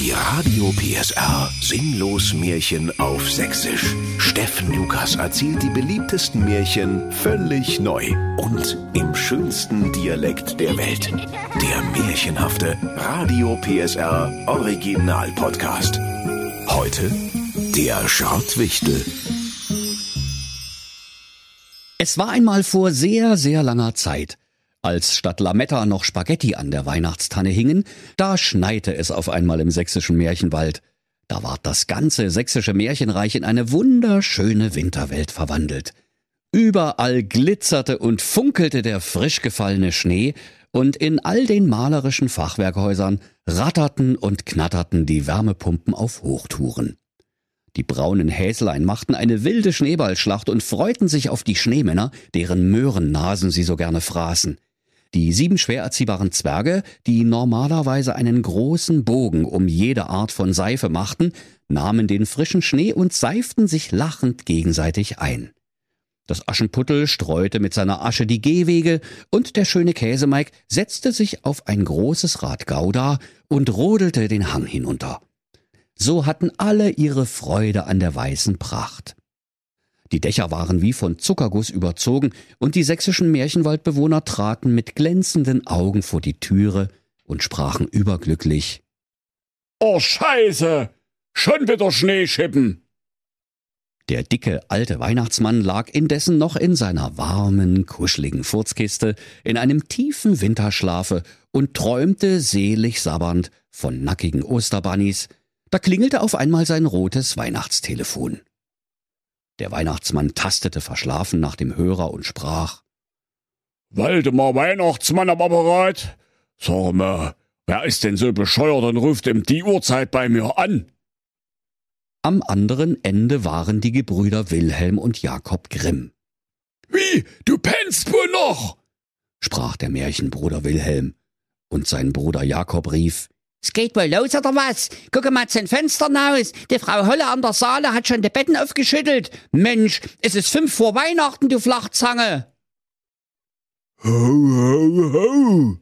Die Radio PSR Sinnlos Märchen auf Sächsisch. Steffen Lukas erzählt die beliebtesten Märchen völlig neu und im schönsten Dialekt der Welt. Der märchenhafte Radio PSR Original Podcast. Heute der Schrottwichtel. Es war einmal vor sehr, sehr langer Zeit. Als statt Lametta noch Spaghetti an der Weihnachtstanne hingen, da schneite es auf einmal im sächsischen Märchenwald. Da ward das ganze sächsische Märchenreich in eine wunderschöne Winterwelt verwandelt. Überall glitzerte und funkelte der frisch gefallene Schnee, und in all den malerischen Fachwerkhäusern ratterten und knatterten die Wärmepumpen auf Hochtouren. Die braunen Häslein machten eine wilde Schneeballschlacht und freuten sich auf die Schneemänner, deren Möhrennasen sie so gerne fraßen. Die sieben schwer erziehbaren Zwerge, die normalerweise einen großen Bogen um jede Art von Seife machten, nahmen den frischen Schnee und seiften sich lachend gegenseitig ein. Das Aschenputtel streute mit seiner Asche die Gehwege, und der schöne Käsemeig setzte sich auf ein großes Rad Gouda und rodelte den Hang hinunter. So hatten alle ihre Freude an der weißen Pracht. Die Dächer waren wie von Zuckerguss überzogen, und die sächsischen Märchenwaldbewohner traten mit glänzenden Augen vor die Türe und sprachen überglücklich Oh Scheiße. Schon wieder Schneeschippen. Der dicke alte Weihnachtsmann lag indessen noch in seiner warmen, kuscheligen Furzkiste in einem tiefen Winterschlafe und träumte selig sabbernd von nackigen Osterbunnies. Da klingelte auf einmal sein rotes Weihnachtstelefon. Der Weihnachtsmann tastete verschlafen nach dem Hörer und sprach. Waldemar Weihnachtsmann am Apparat? Sag mal, wer ist denn so bescheuert und ruft um die Uhrzeit bei mir an? Am anderen Ende waren die Gebrüder Wilhelm und Jakob Grimm. Wie, du pennst wohl noch? sprach der Märchenbruder Wilhelm. Und sein Bruder Jakob rief, es geht wohl los oder was? Gucke mal zum Fenster hinaus. Die Frau Holle an der Saale hat schon die Betten aufgeschüttelt. Mensch, es ist fünf vor Weihnachten, du Flachzange. Ho, ho, ho,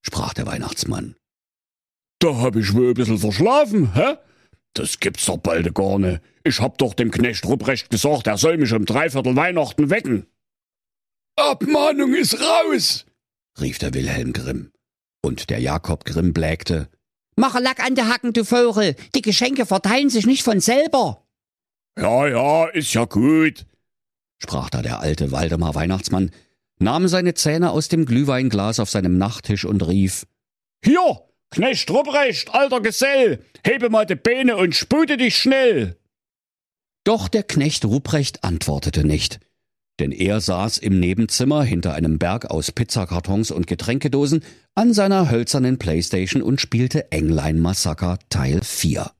sprach der Weihnachtsmann. Da hab ich wohl ein bisschen verschlafen, hä? Das gibt's doch bald gar nicht. Ich hab doch dem Knecht Rupprecht gesagt, er soll mich um dreiviertel Weihnachten wecken. Abmahnung ist raus, rief der Wilhelm Grimm. Und der Jakob Grimm blägte. Mache Lack an der Hacken, du Vogel. Die Geschenke verteilen sich nicht von selber. Ja, ja, ist ja gut, sprach da der alte Waldemar Weihnachtsmann, nahm seine Zähne aus dem Glühweinglas auf seinem Nachttisch und rief. Hier, Knecht Rupprecht, alter Gesell, hebe mal die Beine und spute dich schnell. Doch der Knecht Ruprecht antwortete nicht denn er saß im Nebenzimmer hinter einem Berg aus Pizzakartons und Getränkedosen an seiner hölzernen Playstation und spielte Englein Massaker Teil 4.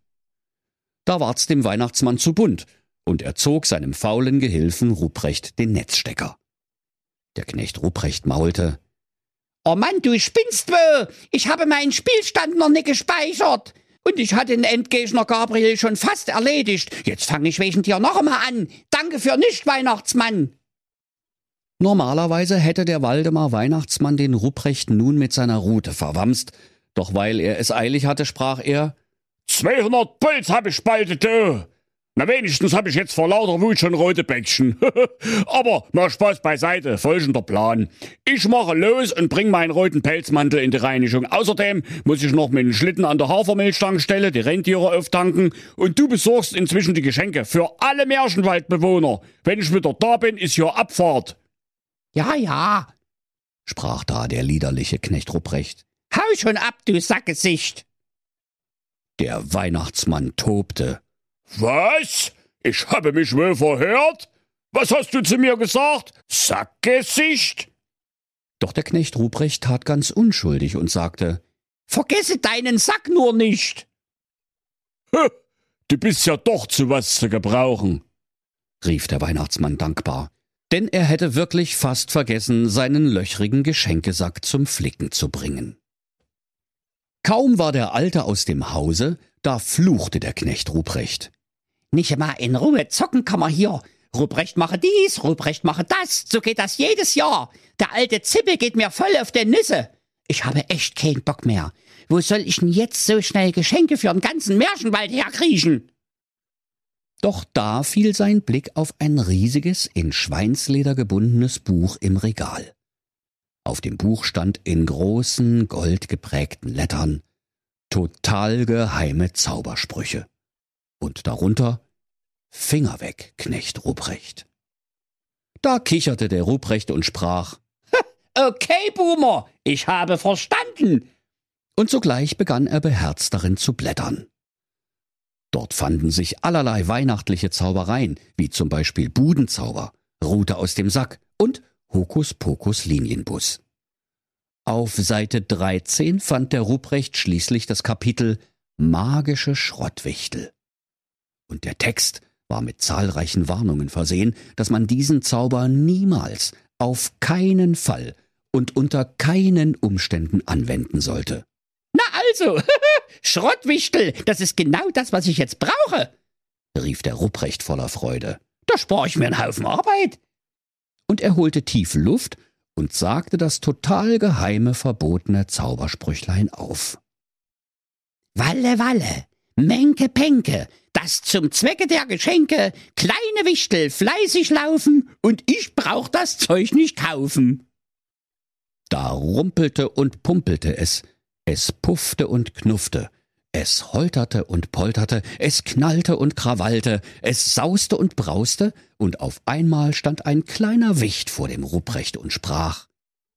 Da ward's dem Weihnachtsmann zu bunt, und er zog seinem faulen Gehilfen Ruprecht den Netzstecker. Der Knecht Ruprecht maulte. Oh Mann, du spinnst wo! Ich habe meinen Spielstand noch nicht gespeichert! Und ich hatte den Endgegner Gabriel schon fast erledigt. Jetzt fange ich wegen dir noch einmal an. Danke für nicht, Weihnachtsmann. Normalerweise hätte der Waldemar Weihnachtsmann den Rupprecht nun mit seiner Rute verwamst, doch weil er es eilig hatte, sprach er 200 Puls hab ich spaltet, du! Na wenigstens hab ich jetzt vor lauter Wut schon rote Bäckchen. Aber mal Spaß beiseite, folgender Plan. Ich mache los und bring meinen roten Pelzmantel in die Reinigung. Außerdem muss ich noch mit dem Schlitten an der Hafermilchtankstelle die Rentiere auftanken und du besorgst inzwischen die Geschenke für alle Märchenwaldbewohner. Wenn ich wieder da bin, ist hier Abfahrt. Ja, ja, sprach da der liederliche Knecht Rupprecht. Hau schon ab, du Sackgesicht! Der Weihnachtsmann tobte. Was? Ich habe mich wohl verhört? Was hast du zu mir gesagt? Sackgesicht? Doch der Knecht Ruprecht tat ganz unschuldig und sagte, Vergesse deinen Sack nur nicht! Du bist ja doch zu was zu gebrauchen, rief der Weihnachtsmann dankbar denn er hätte wirklich fast vergessen, seinen löchrigen Geschenkesack zum Flicken zu bringen. Kaum war der Alte aus dem Hause, da fluchte der Knecht Ruprecht. Nicht mal in Ruhe zocken kann man hier. Ruprecht mache dies, Ruprecht mache das. So geht das jedes Jahr. Der alte Zippel geht mir voll auf den Nüsse. Ich habe echt keinen Bock mehr. Wo soll ich denn jetzt so schnell Geschenke für den ganzen Märchenwald herkriechen? Doch da fiel sein Blick auf ein riesiges, in Schweinsleder gebundenes Buch im Regal. Auf dem Buch stand in großen, goldgeprägten Lettern Total geheime Zaubersprüche. Und darunter Finger weg, Knecht Ruprecht. Da kicherte der Ruprecht und sprach Okay, Boomer, ich habe verstanden. Und sogleich begann er beherzt darin zu blättern. Dort fanden sich allerlei weihnachtliche Zaubereien, wie zum Beispiel Budenzauber, Rute aus dem Sack und Hokuspokus Linienbus. Auf Seite 13 fand der Ruprecht schließlich das Kapitel Magische Schrottwichtel. Und der Text war mit zahlreichen Warnungen versehen, dass man diesen Zauber niemals, auf keinen Fall und unter keinen Umständen anwenden sollte. Na also, Schrottwichtel, das ist genau das, was ich jetzt brauche, rief der Rupprecht voller Freude. Da spare ich mir einen Haufen Arbeit. Und er holte tief Luft und sagte das total geheime, verbotene Zaubersprüchlein auf. Walle, Walle, Menke, Penke, das zum Zwecke der Geschenke, kleine Wichtel fleißig laufen und ich brauch das Zeug nicht kaufen. Da rumpelte und pumpelte es, es puffte und knuffte, es holterte und polterte, es knallte und krawallte, es sauste und brauste, und auf einmal stand ein kleiner Wicht vor dem Rupprecht und sprach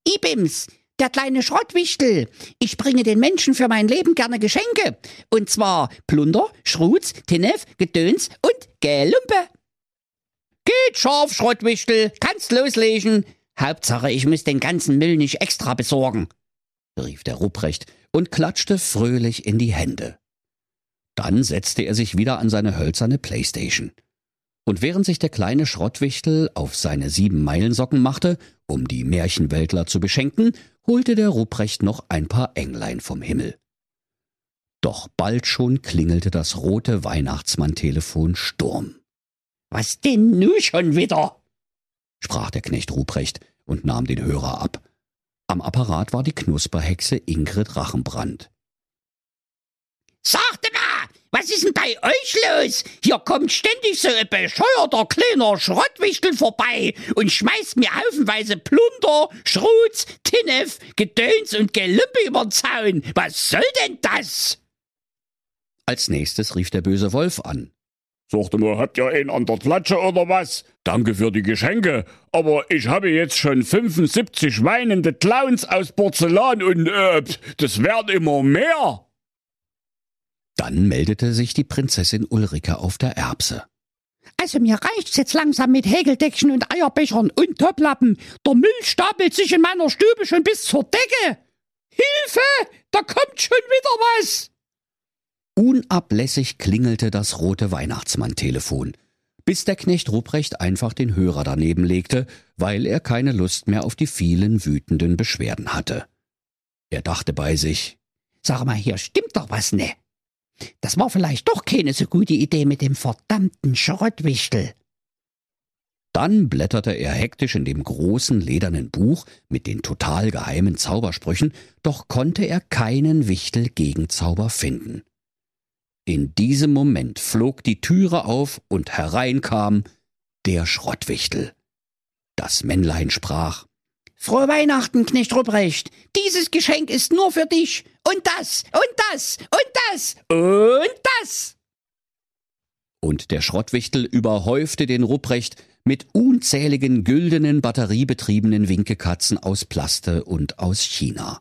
Ibims, der kleine Schrottwichtel. Ich bringe den Menschen für mein Leben gerne Geschenke. Und zwar Plunder, Schrutz, Tinnef, Gedöns und Gelumpe. Geht scharf, Schrottwichtel, kannst loslegen. Hauptsache, ich muss den ganzen Müll nicht extra besorgen, rief der Rupprecht und klatschte fröhlich in die Hände. Dann setzte er sich wieder an seine hölzerne Playstation. Und während sich der kleine Schrottwichtel auf seine sieben Meilensocken machte, um die Märchenweltler zu beschenken, holte der Ruprecht noch ein paar Englein vom Himmel. Doch bald schon klingelte das rote Weihnachtsmanntelefon Sturm. Was denn nu schon wieder? sprach der Knecht Ruprecht und nahm den Hörer ab. Am Apparat war die Knusperhexe Ingrid Rachenbrand. Sagte mal, was ist denn bei euch los? Hier kommt ständig so ein bescheuerter kleiner Schrottwichtel vorbei und schmeißt mir haufenweise Plunder, Schrutz, Tinnef, Gedöns und Gelümpe übern Zaun. Was soll denn das? Als nächstes rief der böse Wolf an. Sagte mal, habt ihr einen an der Klatsche oder was? Danke für die Geschenke, aber ich habe jetzt schon 75 weinende Clowns aus Porzellan und äh, das werden immer mehr. Dann meldete sich die Prinzessin Ulrike auf der Erbse. Also mir reicht's jetzt langsam mit Häkeldeckchen und Eierbechern und Topplappen. Der Müll stapelt sich in meiner Stube schon bis zur Decke. Hilfe! Da kommt schon wieder was! Unablässig klingelte das rote Weihnachtsmann-Telefon, bis der Knecht Ruprecht einfach den Hörer daneben legte, weil er keine Lust mehr auf die vielen wütenden Beschwerden hatte. Er dachte bei sich, Sag mal, hier stimmt doch was ne? Das war vielleicht doch keine so gute Idee mit dem verdammten Schrottwichtel. Dann blätterte er hektisch in dem großen ledernen Buch mit den total geheimen Zaubersprüchen, doch konnte er keinen Wichtel-Gegenzauber finden. In diesem Moment flog die Türe auf und hereinkam der Schrottwichtel. Das Männlein sprach Frohe Weihnachten, Knecht Ruprecht. Dieses Geschenk ist nur für dich. Und das, und das, und das, und das. Und der Schrottwichtel überhäufte den Ruprecht mit unzähligen güldenen batteriebetriebenen Winkekatzen aus Plaste und aus China.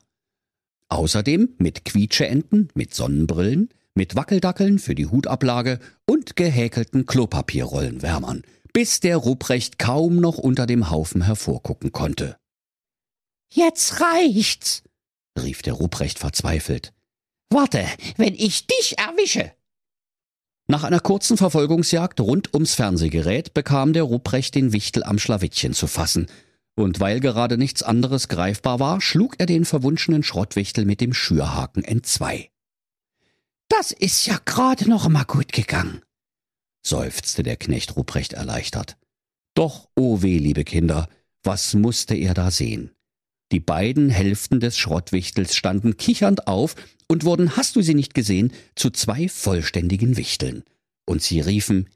Außerdem mit Quietscheenten, mit Sonnenbrillen, mit Wackeldackeln für die Hutablage und gehäkelten Klopapierrollenwärmern, bis der Ruprecht kaum noch unter dem Haufen hervorgucken konnte. Jetzt reicht's, rief der Ruprecht verzweifelt. Warte, wenn ich dich erwische. Nach einer kurzen Verfolgungsjagd rund ums Fernsehgerät bekam der Ruprecht den Wichtel am Schlawittchen zu fassen, und weil gerade nichts anderes greifbar war, schlug er den verwunschenen Schrottwichtel mit dem Schürhaken entzwei. Das ist ja gerade noch mal gut gegangen, seufzte der Knecht Ruprecht erleichtert. Doch, o oh weh, liebe Kinder, was musste er da sehen? Die beiden Hälften des Schrottwichtels standen kichernd auf und wurden, hast du sie nicht gesehen, zu zwei vollständigen Wichteln. Und sie riefen,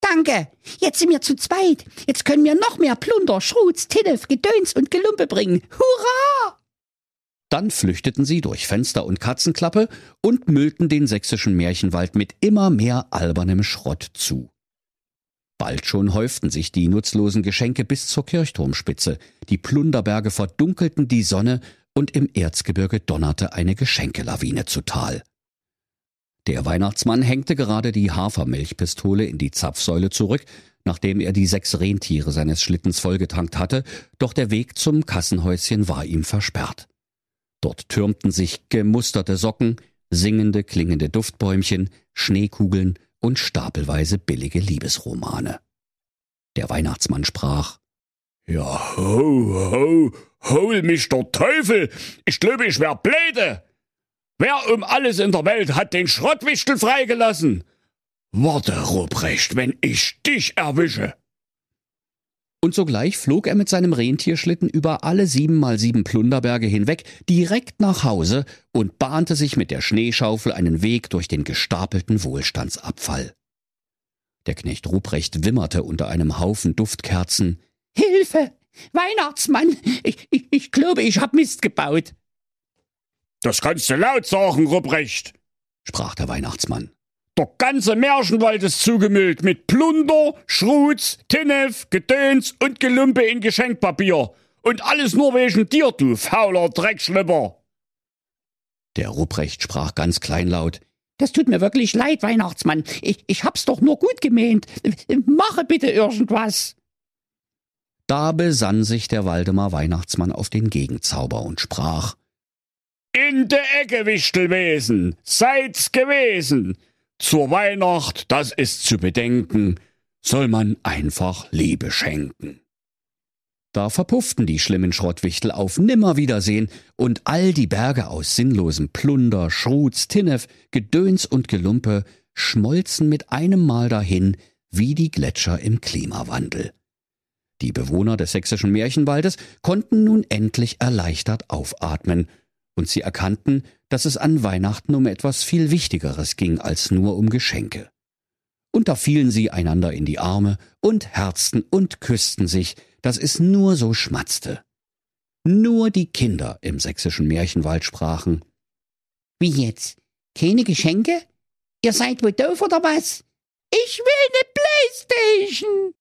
Danke, jetzt sind wir zu zweit. Jetzt können wir noch mehr Plunder, Schrutz, Tinnef, Gedöns und Gelumpe bringen. Hurra! Dann flüchteten sie durch Fenster und Katzenklappe und müllten den sächsischen Märchenwald mit immer mehr albernem Schrott zu. Bald schon häuften sich die nutzlosen Geschenke bis zur Kirchturmspitze, die Plunderberge verdunkelten die Sonne und im Erzgebirge donnerte eine Geschenkelawine zu Tal. Der Weihnachtsmann hängte gerade die Hafermilchpistole in die Zapfsäule zurück, nachdem er die sechs Rentiere seines Schlittens vollgetankt hatte, doch der Weg zum Kassenhäuschen war ihm versperrt. Dort türmten sich gemusterte Socken, singende, klingende Duftbäumchen, Schneekugeln und stapelweise billige Liebesromane. Der Weihnachtsmann sprach Ja, ho, ho, hol mich der Teufel! Ich glaube, ich wär bläde! Wer um alles in der Welt hat den Schrottwichtel freigelassen? Warte, Ruprecht, wenn ich dich erwische! Und sogleich flog er mit seinem Rentierschlitten über alle sieben mal sieben Plunderberge hinweg direkt nach Hause und bahnte sich mit der Schneeschaufel einen Weg durch den gestapelten Wohlstandsabfall. Der Knecht Ruprecht wimmerte unter einem Haufen Duftkerzen. Hilfe! Weihnachtsmann! Ich, ich, ich glaube, ich hab Mist gebaut. Das kannst du laut sagen, Ruprecht, sprach der Weihnachtsmann. Der ganze Märchenwald ist zugemüllt mit Plunder, Schrutz, Tinnef, Gedöns und Gelumpe in Geschenkpapier. Und alles nur wegen dir, du fauler Dreckschlipper. Der Rupprecht sprach ganz kleinlaut. Das tut mir wirklich leid, Weihnachtsmann. Ich, ich hab's doch nur gut gemeint. Mache bitte irgendwas. Da besann sich der Waldemar Weihnachtsmann auf den Gegenzauber und sprach. In der Ecke, Wichtelwesen, seid's gewesen. Zur Weihnacht, das ist zu bedenken, soll man einfach Liebe schenken. Da verpufften die schlimmen Schrottwichtel auf Nimmerwiedersehen und all die Berge aus sinnlosem Plunder, Schrutz, Tinnef, Gedöns und Gelumpe schmolzen mit einem Mal dahin wie die Gletscher im Klimawandel. Die Bewohner des sächsischen Märchenwaldes konnten nun endlich erleichtert aufatmen und sie erkannten, dass es an Weihnachten um etwas viel Wichtigeres ging als nur um Geschenke. Und da fielen sie einander in die Arme und herzten und küssten sich, dass es nur so schmatzte. Nur die Kinder im sächsischen Märchenwald sprachen. Wie jetzt? Keine Geschenke? Ihr seid wohl doof oder was? Ich will ne Playstation!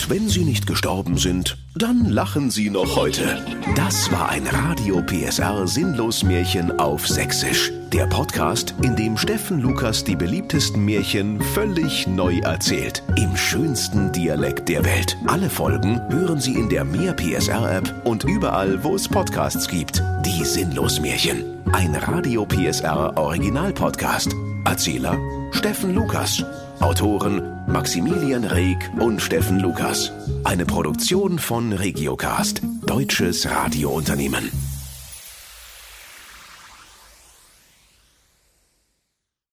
Und wenn sie nicht gestorben sind, dann lachen sie noch heute. Das war ein Radio PSR Sinnlos Märchen auf Sächsisch. Der Podcast, in dem Steffen Lukas die beliebtesten Märchen völlig neu erzählt. Im schönsten Dialekt der Welt. Alle Folgen hören Sie in der Mehr PSR App und überall, wo es Podcasts gibt. Die Sinnlos Märchen. Ein Radio PSR Original Podcast. Erzähler Steffen Lukas. Autoren Maximilian Reg und Steffen Lukas. Eine Produktion von Regiocast, deutsches Radiounternehmen.